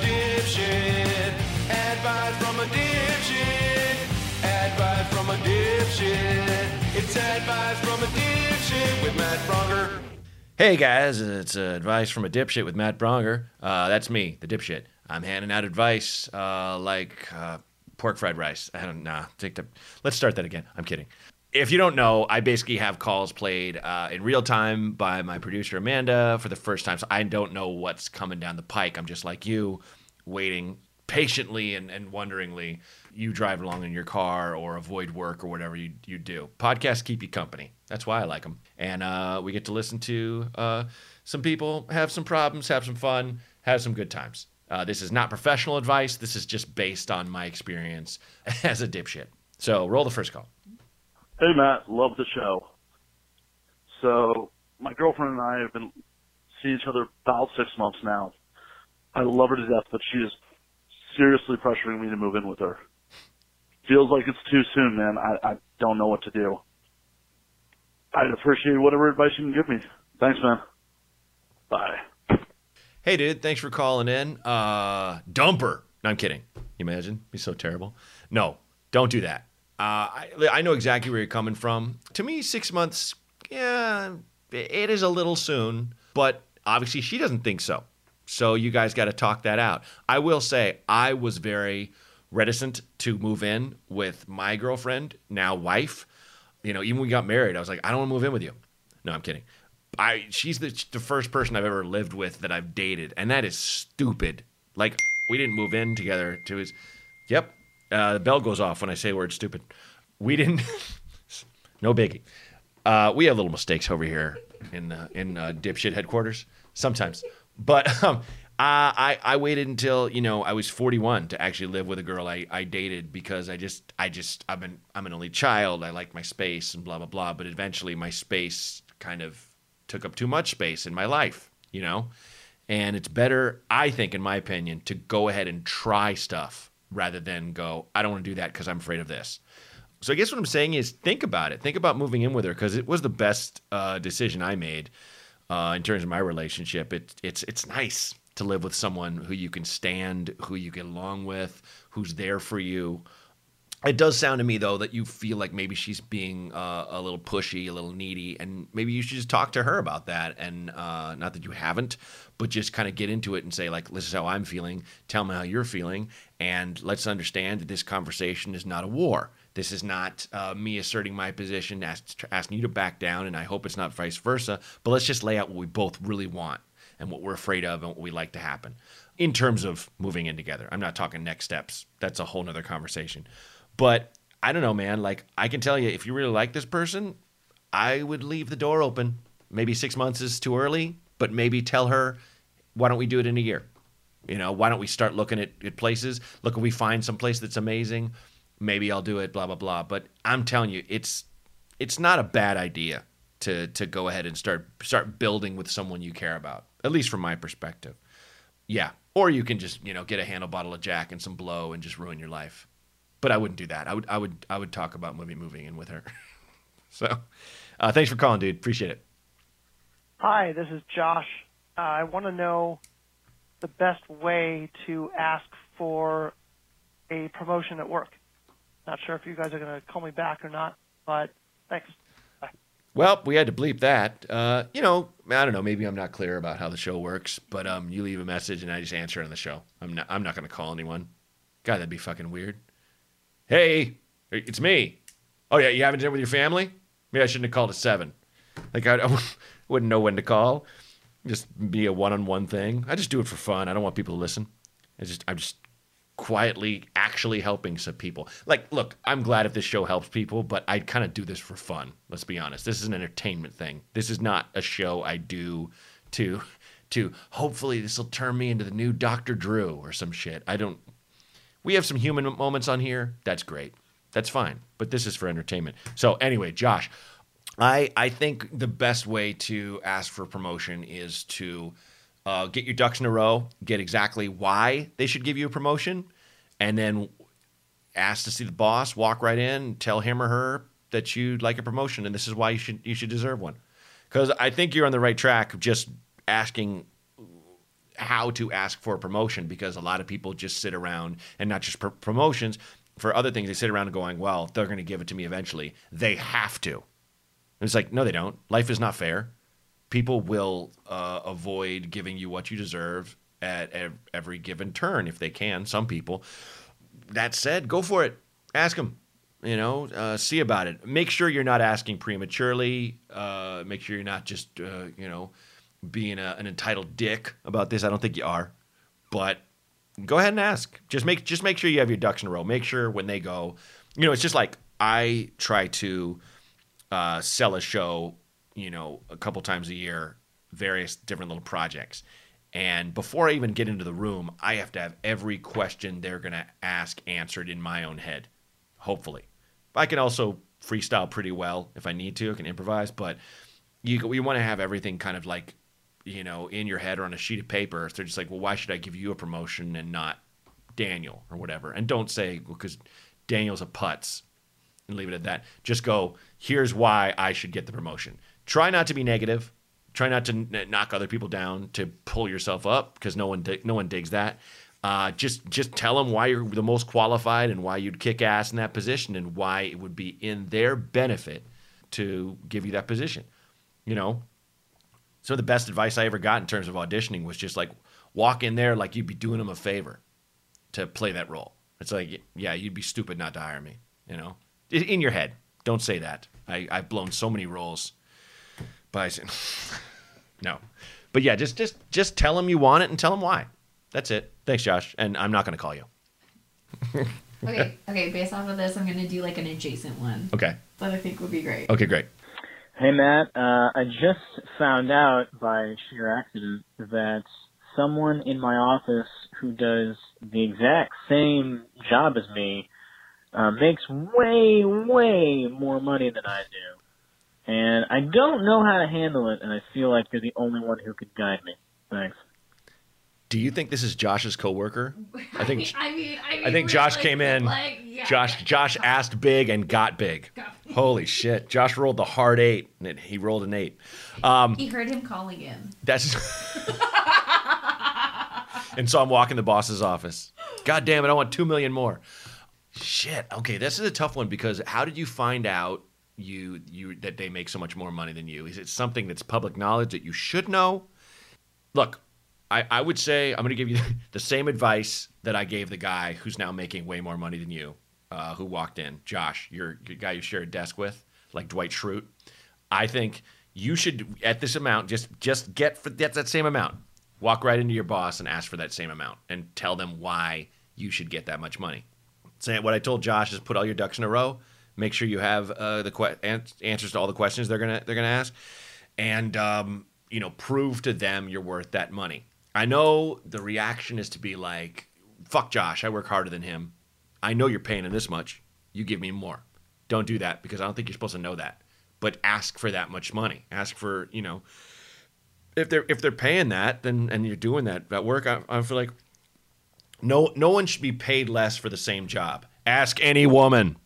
dipshit. Advice from a dipshit. Advice from a dipshit. It's advice from a dipshit with Matt Braunger. Hey guys, it's uh, advice from a dipshit with Matt Braunger. Uh, that's me, the dipshit. I'm handing out advice uh, like uh, pork fried rice. I don't know. The. Let's start that again. I'm kidding. If you don't know, I basically have calls played uh, in real time by my producer Amanda for the first time. So I don't know what's coming down the pike. I'm just like you, waiting patiently and, and wonderingly. You drive along in your car or avoid work or whatever you, you do. Podcasts keep you company. That's why I like them. And uh, we get to listen to uh, some people have some problems, have some fun, have some good times. Uh, this is not professional advice. This is just based on my experience as a dipshit. So roll the first call. Hey Matt, love the show. So my girlfriend and I have been seeing each other about six months now. I love her to death, but she is seriously pressuring me to move in with her. Feels like it's too soon, man. I, I don't know what to do. I'd appreciate whatever advice you can give me. Thanks, man. Bye. Hey, dude, thanks for calling in. Uh, dumper. No, I'm kidding. You imagine? Be so terrible. No, don't do that. Uh, I, I know exactly where you're coming from. To me, six months, yeah, it is a little soon, but obviously she doesn't think so. So you guys got to talk that out. I will say, I was very reticent to move in with my girlfriend, now wife. You know, even when we got married, I was like, I don't want to move in with you. No, I'm kidding. I she's the, the first person I've ever lived with that I've dated, and that is stupid. Like we didn't move in together to his. Yep, uh, the bell goes off when I say the word stupid. We didn't. no biggie. Uh, we have little mistakes over here in uh, in uh, dipshit headquarters sometimes, but um, I I waited until you know I was 41 to actually live with a girl I, I dated because I just I just I'm an I'm an only child. I like my space and blah blah blah. But eventually my space kind of took up too much space in my life, you know? And it's better, I think, in my opinion, to go ahead and try stuff rather than go, I don't want to do that because I'm afraid of this. So I guess what I'm saying is think about it. Think about moving in with her because it was the best uh, decision I made uh, in terms of my relationship. It, it's it's nice to live with someone who you can stand, who you get along with, who's there for you. It does sound to me though that you feel like maybe she's being uh, a little pushy, a little needy, and maybe you should just talk to her about that. And uh, not that you haven't, but just kind of get into it and say like, "This is how I'm feeling. Tell me how you're feeling, and let's understand that this conversation is not a war. This is not uh, me asserting my position, ask, asking you to back down, and I hope it's not vice versa. But let's just lay out what we both really want and what we're afraid of and what we like to happen in terms of moving in together. I'm not talking next steps. That's a whole nother conversation. But I don't know, man. Like I can tell you, if you really like this person, I would leave the door open. Maybe six months is too early, but maybe tell her, why don't we do it in a year? You know, why don't we start looking at, at places? Look, if we find some place that's amazing, maybe I'll do it. Blah blah blah. But I'm telling you, it's it's not a bad idea to to go ahead and start start building with someone you care about. At least from my perspective. Yeah. Or you can just you know get a handle bottle of Jack and some blow and just ruin your life but I wouldn't do that. I would I would I would talk about movie moving in with her. so, uh, thanks for calling, dude. Appreciate it. Hi, this is Josh. Uh, I want to know the best way to ask for a promotion at work. Not sure if you guys are going to call me back or not, but thanks. Bye. Well, we had to bleep that. Uh, you know, I don't know. Maybe I'm not clear about how the show works, but um, you leave a message and I just answer it on the show. I'm not. I'm not going to call anyone. God, that'd be fucking weird. Hey, it's me. Oh yeah, you having dinner with your family? Maybe I shouldn't have called at seven. Like I, I wouldn't know when to call. Just be a one-on-one thing. I just do it for fun. I don't want people to listen. I just I'm just quietly actually helping some people. Like, look, I'm glad if this show helps people, but I kind of do this for fun. Let's be honest. This is an entertainment thing. This is not a show I do to to hopefully this will turn me into the new Dr. Drew or some shit. I don't we have some human moments on here. That's great. That's fine. But this is for entertainment. So anyway, Josh, I I think the best way to ask for promotion is to uh, get your ducks in a row, get exactly why they should give you a promotion, and then ask to see the boss. Walk right in, tell him or her that you'd like a promotion, and this is why you should you should deserve one. Because I think you're on the right track just asking how to ask for a promotion because a lot of people just sit around and not just pr- promotions for other things they sit around going well they're going to give it to me eventually. They have to. And it's like no they don't. Life is not fair. People will uh, avoid giving you what you deserve at ev- every given turn if they can some people. That said go for it. Ask them you know uh, see about it. Make sure you're not asking prematurely uh, make sure you're not just uh, you know being a, an entitled dick about this. I don't think you are but go ahead and ask. Just make just make sure you have your ducks in a row. Make sure when they go you know it's just like i try to uh, sell a show you know a couple times a year various different little projects. And before i even get into the room i have to have every question they're going to ask answered in my own head hopefully. I can also freestyle pretty well if I need to. I can improvise, but you we want to have everything kind of like you know in your head or on a sheet of paper. So they're just like, well, why should I give you a promotion and not Daniel or whatever? And don't say because well, Daniel's a putz and leave it at that. Just go. Here's why I should get the promotion. Try not to be negative. Try not to n- knock other people down to pull yourself up because no one no one digs that. Uh, just just tell them why you're the most qualified and why you'd kick ass in that position and why it would be in their benefit to give you that position. You know, some of the best advice I ever got in terms of auditioning was just like walk in there like you'd be doing them a favor to play that role. It's like, yeah, you'd be stupid not to hire me. You know, in your head, don't say that. I, I've blown so many roles by saying no, but yeah, just just just tell them you want it and tell them why. That's it. Thanks, Josh. And I'm not going to call you. Okay, okay. Based off of this, I'm gonna do like an adjacent one Okay. that I think would be great. Okay, great. Hey Matt, uh, I just found out by sheer accident that someone in my office who does the exact same job as me uh, makes way, way more money than I do. And I don't know how to handle it, and I feel like you're the only one who could guide me. Thanks. Do you think this is Josh's coworker? I think I mean, I, mean, I think Josh really, came in. Like, yeah, Josh. Josh asked big and got big. Holy shit! Josh rolled the hard eight, and it, he rolled an eight. Um, He heard him calling in. that's. and so I'm walking the boss's office. God damn it! I want two million more. Shit. Okay, this is a tough one because how did you find out you you that they make so much more money than you? Is it something that's public knowledge that you should know? Look, I, I would say I'm going to give you the same advice that I gave the guy who's now making way more money than you, uh, who walked in, Josh, your, your guy you share a desk with, like Dwight Schrute. I think you should at this amount just just get for get that same amount. Walk right into your boss and ask for that same amount and tell them why you should get that much money. Say what I told Josh is put all your ducks in a row. Make sure you have uh, the que- answers to all the questions they're gonna they're gonna ask, and um, you know prove to them you're worth that money. I know the reaction is to be like, "Fuck Josh, I work harder than him. I know you're paying him this much. You give me more." Don't do that because I don't think you're supposed to know that. But ask for that much money. Ask for you know if they're if they're paying that then and you're doing that that work. I, I feel like no no one should be paid less for the same job. Ask any woman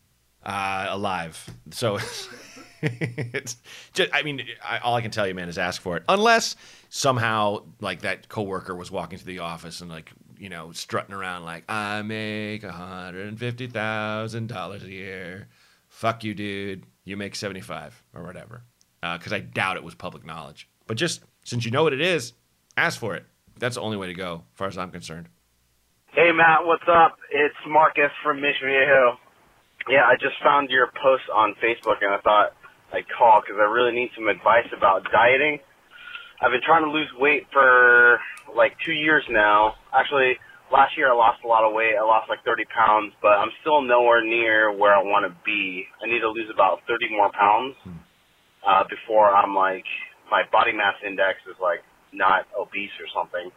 uh, alive. So it's just I mean I, all I can tell you, man, is ask for it. Unless somehow like that coworker was walking to the office and like you know strutting around like I make a hundred and fifty thousand dollars a year. Fuck you, dude. You make seventy five or whatever. Uh, because I doubt it was public knowledge. But just since you know what it is, ask for it. That's the only way to go, as far as I'm concerned. Hey Matt, what's up? It's Marcus from Mission. Yeah, I just found your post on Facebook and I thought I'd call because I really need some advice about dieting. I've been trying to lose weight for like two years now. Actually, last year I lost a lot of weight. I lost like 30 pounds, but I'm still nowhere near where I want to be. I need to lose about 30 more pounds uh, before I'm like my body mass index is like not obese or something.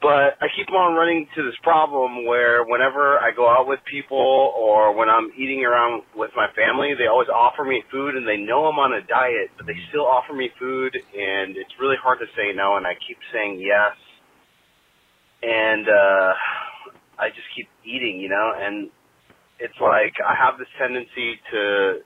But I keep on running to this problem where whenever I go out with people or when I'm eating around with my family, they always offer me food and they know I'm on a diet, but they still offer me food and it's really hard to say no and I keep saying yes. And uh I just keep eating, you know, and it's like I have this tendency to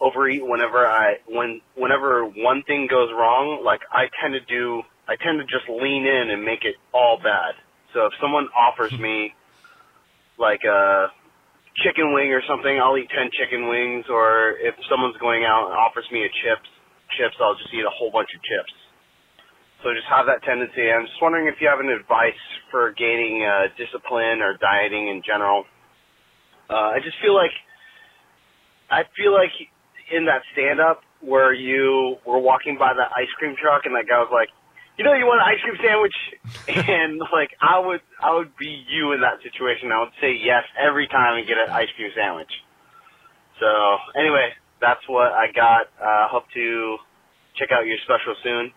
overeat whenever I when whenever one thing goes wrong, like I tend to do I tend to just lean in and make it all bad. So if someone offers me like a chicken wing or something, I'll eat 10 chicken wings. Or if someone's going out and offers me a chips, chips, I'll just eat a whole bunch of chips. So just have that tendency. I'm just wondering if you have any advice for gaining uh, discipline or dieting in general. Uh, I just feel like I feel like in that stand up where you were walking by the ice cream truck and that guy was like, you know, you want an ice cream sandwich, and like I would, I would be you in that situation. I would say yes every time and get an ice cream sandwich. So anyway, that's what I got. Uh, hope to check out your special soon.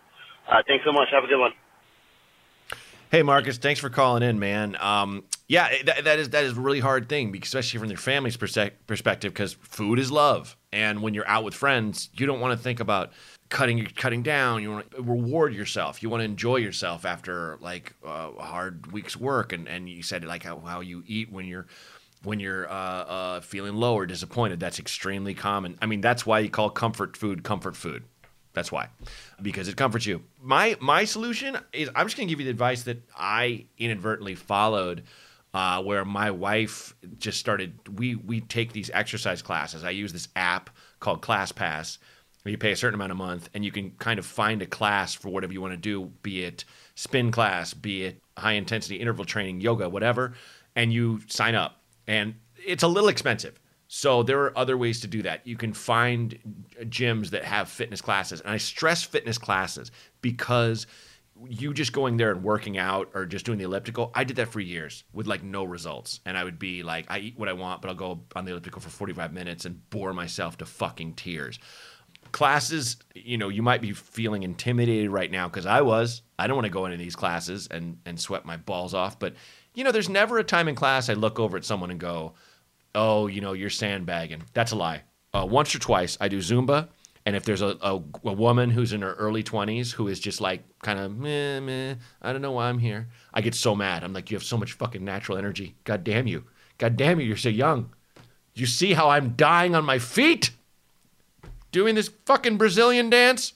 Uh, thanks so much. Have a good one. Hey Marcus, thanks for calling in, man. Um, yeah, that, that is that is a really hard thing, especially from your family's perspective, because food is love, and when you're out with friends, you don't want to think about cutting cutting down. You want to reward yourself. You want to enjoy yourself after like uh, a hard week's work, and and you said like how, how you eat when you're when you're uh, uh, feeling low or disappointed. That's extremely common. I mean, that's why you call comfort food comfort food. That's why, because it comforts you. My my solution is I'm just gonna give you the advice that I inadvertently followed, uh, where my wife just started. We we take these exercise classes. I use this app called ClassPass. You pay a certain amount a month, and you can kind of find a class for whatever you want to do, be it spin class, be it high intensity interval training, yoga, whatever, and you sign up. And it's a little expensive. So there are other ways to do that. You can find gyms that have fitness classes. And I stress fitness classes because you just going there and working out or just doing the elliptical, I did that for years with like no results. And I would be like, I eat what I want, but I'll go on the elliptical for 45 minutes and bore myself to fucking tears. Classes, you know, you might be feeling intimidated right now because I was. I don't want to go into these classes and, and sweat my balls off. But, you know, there's never a time in class I look over at someone and go, oh, you know, you're sandbagging. That's a lie. Uh, once or twice, I do Zumba. And if there's a, a, a woman who's in her early 20s who is just like kind of meh, meh, I don't know why I'm here, I get so mad. I'm like, you have so much fucking natural energy. God damn you. God damn you, you're so young. You see how I'm dying on my feet doing this fucking Brazilian dance?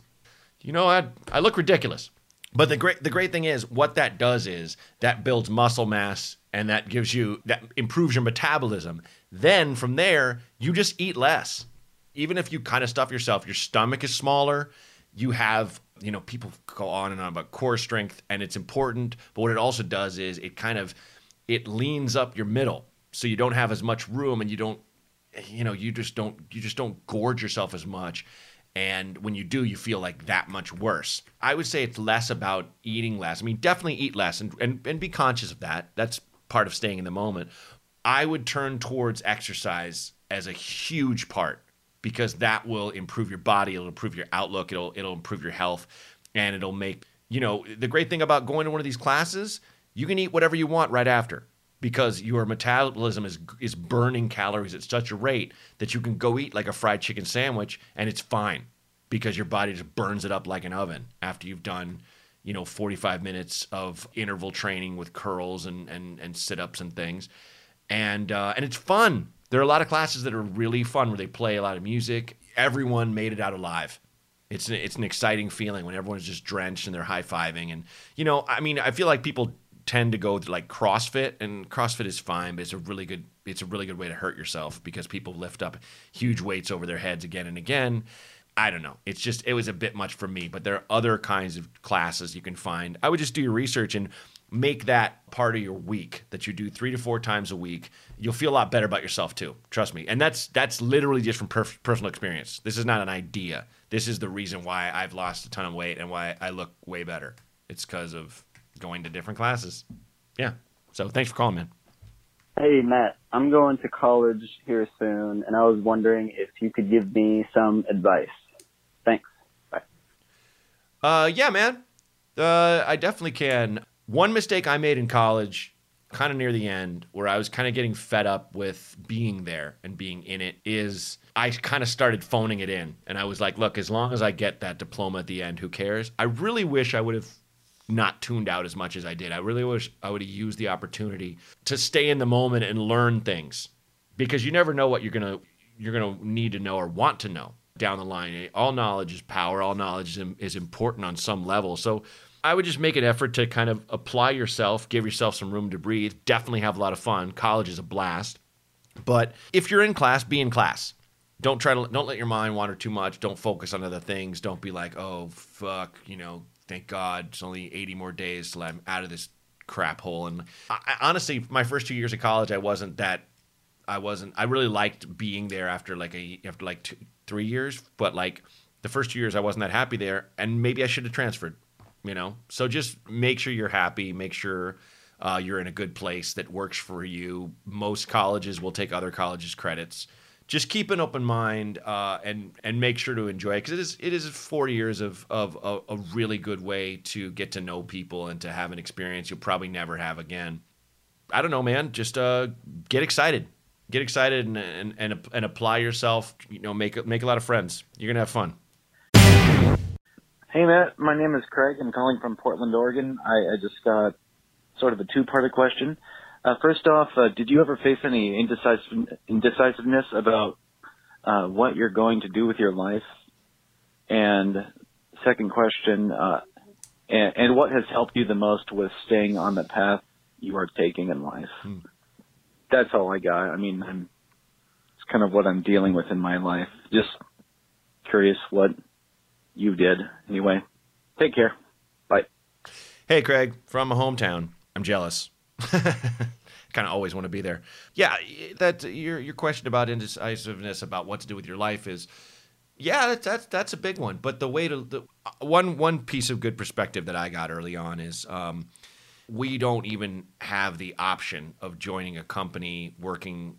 You know, I, I look ridiculous. But the great the great thing is what that does is that builds muscle mass and that gives you that improves your metabolism. Then from there, you just eat less. Even if you kind of stuff yourself, your stomach is smaller. You have, you know, people go on and on about core strength and it's important, but what it also does is it kind of it leans up your middle. So you don't have as much room and you don't you know, you just don't you just don't gorge yourself as much. And when you do you feel like that much worse. I would say it's less about eating less. I mean definitely eat less and, and, and be conscious of that. That's part of staying in the moment. I would turn towards exercise as a huge part because that will improve your body. It'll improve your outlook. It'll it'll improve your health. And it'll make you know the great thing about going to one of these classes you can eat whatever you want right after because your metabolism is is burning calories at such a rate that you can go eat like a fried chicken sandwich and it's fine because your body just burns it up like an oven after you've done you know 45 minutes of interval training with curls and and, and sit-ups and things. And uh, and it's fun. There are a lot of classes that are really fun where they play a lot of music. Everyone made it out alive. It's an, it's an exciting feeling when everyone's just drenched and they're high-fiving and you know i mean i feel like people tend to go to like CrossFit, and CrossFit is fine, but it's a really good it's a really good way to hurt yourself because people lift up huge weights over their heads again and again. I don't know. It's just it was a bit much for me, but there are other kinds of classes you can find. I would just do your research and make that part of your week that you do 3 to 4 times a week. You'll feel a lot better about yourself too. Trust me. And that's that's literally just from per- personal experience. This is not an idea. This is the reason why I've lost a ton of weight and why I look way better. It's cuz of going to different classes. Yeah. So thanks for calling, man. Hey, Matt. I'm going to college here soon, and I was wondering if you could give me some advice. Thanks. Bye. Uh, yeah, man. Uh, I definitely can. One mistake I made in college, kind of near the end, where I was kind of getting fed up with being there and being in it, is I kind of started phoning it in. And I was like, look, as long as I get that diploma at the end, who cares? I really wish I would have not tuned out as much as I did. I really wish I would have used the opportunity to stay in the moment and learn things because you never know what you're going to you're going to need to know or want to know down the line. All knowledge is power. All knowledge is, is important on some level. So I would just make an effort to kind of apply yourself, give yourself some room to breathe. Definitely have a lot of fun. College is a blast. But if you're in class, be in class. Don't try to don't let your mind wander too much. Don't focus on other things. Don't be like, oh fuck, you know, thank God it's only 80 more days till I'm out of this crap hole. And I, I, honestly, my first two years of college, I wasn't that. I wasn't. I really liked being there after like a after like two, three years, but like the first two years, I wasn't that happy there, and maybe I should have transferred. You know, so just make sure you're happy. Make sure uh, you're in a good place that works for you. Most colleges will take other colleges' credits. Just keep an open mind uh, and and make sure to enjoy it because it is it is four years of of a, a really good way to get to know people and to have an experience you'll probably never have again. I don't know, man. Just uh, get excited, get excited, and, and and and apply yourself. You know, make make a lot of friends. You're gonna have fun. Hey Matt, my name is Craig. I'm calling from Portland, Oregon. I, I just got sort of a two-part question. Uh, first off, uh, did you ever face any indecisive, indecisiveness about uh, what you're going to do with your life? And second question, uh, and, and what has helped you the most with staying on the path you are taking in life? Hmm. That's all I got. I mean, I'm, it's kind of what I'm dealing with in my life. Just curious what you did. Anyway, take care. Bye. Hey, Craig, from my hometown. I'm jealous. kind of always want to be there. Yeah, that your your question about indecisiveness about what to do with your life is, yeah, that's that's, that's a big one. But the way to the one one piece of good perspective that I got early on is. Um, we don't even have the option of joining a company working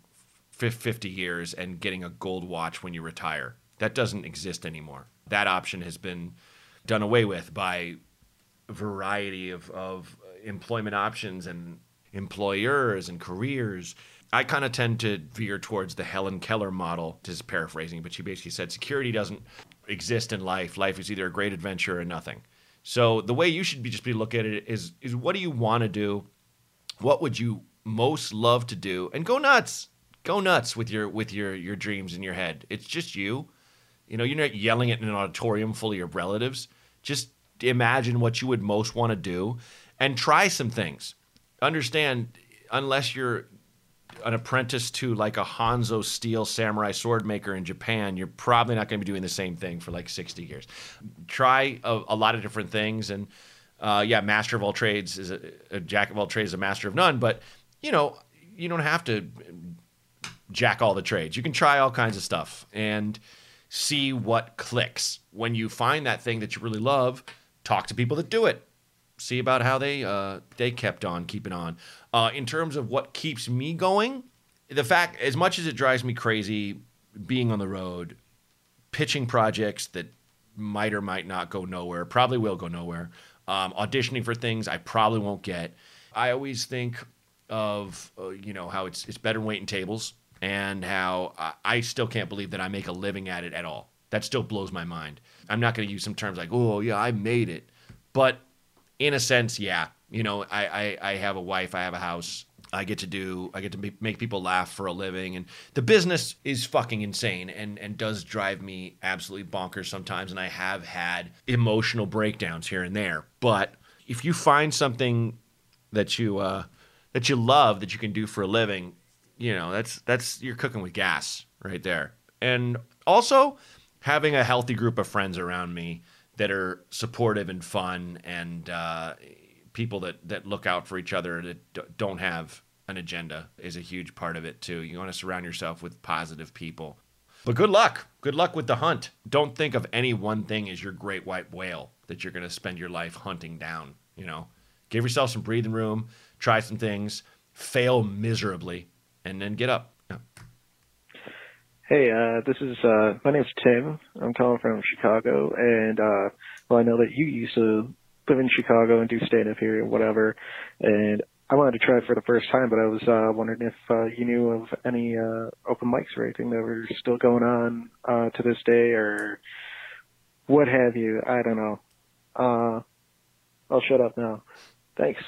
50 years and getting a gold watch when you retire. That doesn't exist anymore. That option has been done away with by a variety of, of employment options and employers and careers. I kind of tend to veer towards the Helen Keller model, just paraphrasing, but she basically said security doesn't exist in life. Life is either a great adventure or nothing. So the way you should be just be look at it is is what do you want to do? What would you most love to do? And go nuts. Go nuts with your with your your dreams in your head. It's just you. You know, you're not yelling it in an auditorium full of your relatives. Just imagine what you would most want to do and try some things. Understand, unless you're an apprentice to like a Hanzo steel samurai sword maker in Japan, you're probably not going to be doing the same thing for like 60 years. Try a, a lot of different things. And uh, yeah, master of all trades is a, a jack of all trades, a master of none. But, you know, you don't have to jack all the trades. You can try all kinds of stuff and see what clicks. When you find that thing that you really love, talk to people that do it see about how they uh, they kept on keeping on. Uh, in terms of what keeps me going, the fact as much as it drives me crazy being on the road, pitching projects that might or might not go nowhere, probably will go nowhere. Um, auditioning for things I probably won't get. I always think of uh, you know how it's it's better waiting tables and how I, I still can't believe that I make a living at it at all. That still blows my mind. I'm not going to use some terms like oh yeah I made it, but in a sense, yeah. You know, I, I, I have a wife, I have a house. I get to do, I get to make people laugh for a living, and the business is fucking insane, and and does drive me absolutely bonkers sometimes. And I have had emotional breakdowns here and there. But if you find something that you uh, that you love that you can do for a living, you know that's that's you're cooking with gas right there. And also having a healthy group of friends around me that are supportive and fun and uh, people that, that look out for each other that don't have an agenda is a huge part of it too. You want to surround yourself with positive people. But good luck. Good luck with the hunt. Don't think of any one thing as your great white whale that you're going to spend your life hunting down, you know. Give yourself some breathing room, try some things, fail miserably, and then get up. Yeah. Hey, uh, this is, uh, my name's Tim. I'm calling from Chicago, and, uh, well, I know that you used to live in Chicago and do stand up here and whatever, and I wanted to try it for the first time, but I was, uh, wondering if, uh, you knew of any, uh, open mics or anything that were still going on, uh, to this day, or what have you. I don't know. Uh, I'll shut up now. Thanks.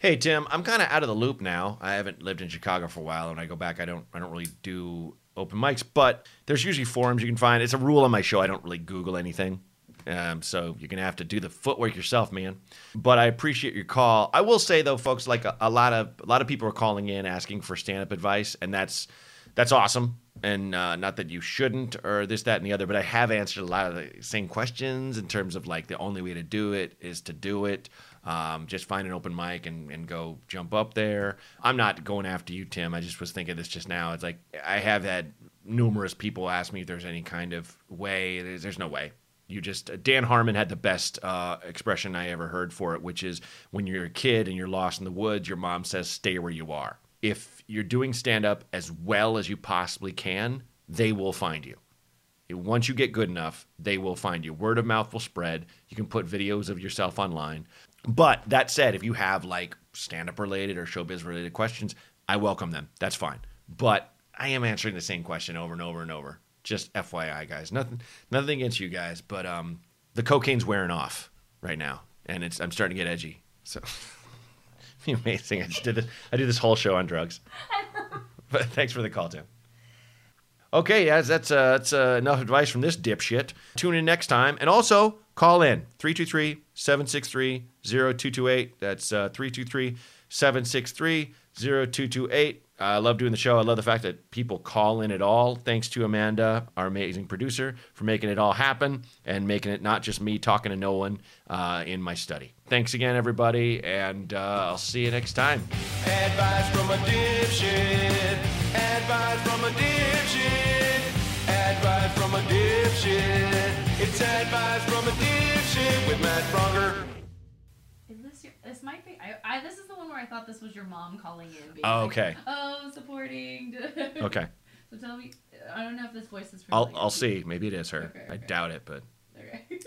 Hey Tim, I'm kind of out of the loop now. I haven't lived in Chicago for a while, and I go back. I don't. I don't really do open mics, but there's usually forums you can find. It's a rule on my show. I don't really Google anything. Um, so you're gonna have to do the footwork yourself, man. But I appreciate your call. I will say though, folks, like a, a lot of a lot of people are calling in asking for stand up advice, and that's that's awesome. And uh, not that you shouldn't or this, that, and the other, but I have answered a lot of the same questions in terms of like the only way to do it is to do it. Um, just find an open mic and, and go jump up there. I'm not going after you, Tim. I just was thinking this just now. It's like I have had numerous people ask me if there's any kind of way. There's, there's no way. You just Dan Harmon had the best uh, expression I ever heard for it, which is when you're a kid and you're lost in the woods, your mom says, "Stay where you are." If you're doing stand up as well as you possibly can, they will find you. Once you get good enough, they will find you. Word of mouth will spread. You can put videos of yourself online. But that said, if you have like stand up related or showbiz related questions, I welcome them. That's fine. But I am answering the same question over and over and over. Just FYI, guys. Nothing, nothing against you guys, but um, the cocaine's wearing off right now, and it's I'm starting to get edgy. So, amazing. I just did this. I do this whole show on drugs. But thanks for the call, Tim. Okay, yeah, that's uh, that's uh, enough advice from this dipshit. Tune in next time, and also call in 323-763-0228. That's uh, 323-763-0228. I love doing the show. I love the fact that people call in at all. Thanks to Amanda, our amazing producer, for making it all happen and making it not just me talking to no one uh, in my study. Thanks again, everybody, and uh, I'll see you next time. Advice from a dipshit. Advice from a dipshit. Advice from a dipshit. It's advice from a dipshit with Matt Braunger. Is this your, this might be I, I this is the one where I thought this was your mom calling in. Being Oh, like, okay. oh, supporting. Okay. So tell me, I don't know if this voice is. I'll familiar. I'll see. Maybe it is her. Okay, I doubt it, but Okay.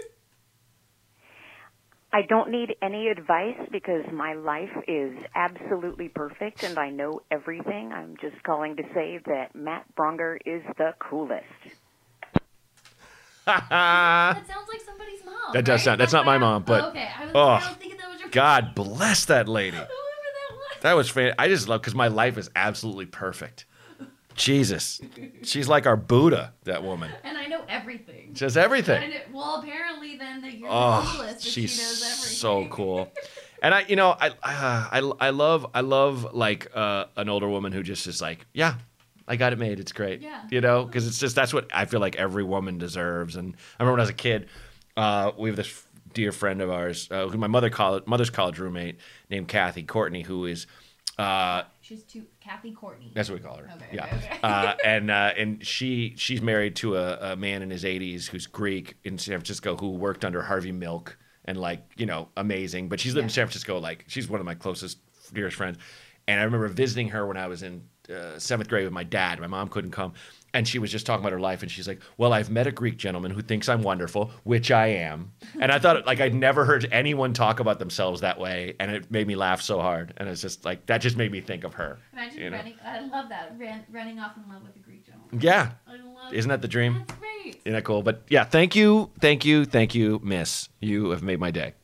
I don't need any advice because my life is absolutely perfect and I know everything. I'm just calling to say that Matt Braunger is the coolest. that sounds like somebody's mom. that does right? sound. That's not my mom, but Oh, okay. I was, oh, I was thinking that was your. God bless that lady. That was fan. I just love because my life is absolutely perfect. Jesus, she's like our Buddha. That woman. And I know everything. She knows everything. And it, well, apparently then that you're Oh, coolest. she's she knows everything. so cool. And I, you know, I, uh, I, I love, I love like uh, an older woman who just is like, yeah, I got it made. It's great. Yeah. You know, because it's just that's what I feel like every woman deserves. And I remember when I was a kid, uh, we have this dear friend of ours, uh, who my mother college, mother's college roommate named Kathy Courtney, who is. Uh, She's too Kathy Courtney. that's what we call her. Okay, yeah. okay, okay. uh, and uh, and she she's married to a, a man in his 80s who's Greek in San Francisco who worked under Harvey Milk and like you know amazing. But she's lived in San Francisco like she's one of my closest dearest friends. And I remember visiting her when I was in uh, seventh grade with my dad. My mom couldn't come. And she was just talking about her life, and she's like, "Well, I've met a Greek gentleman who thinks I'm wonderful, which I am." And I thought, like, I'd never heard anyone talk about themselves that way, and it made me laugh so hard. And it's just like that just made me think of her. Imagine you know? running. I love that. Ran, running off in love with a Greek gentleman. Yeah. I love Isn't that the dream? That's great. Isn't that cool? But yeah, thank you, thank you, thank you, Miss. You have made my day.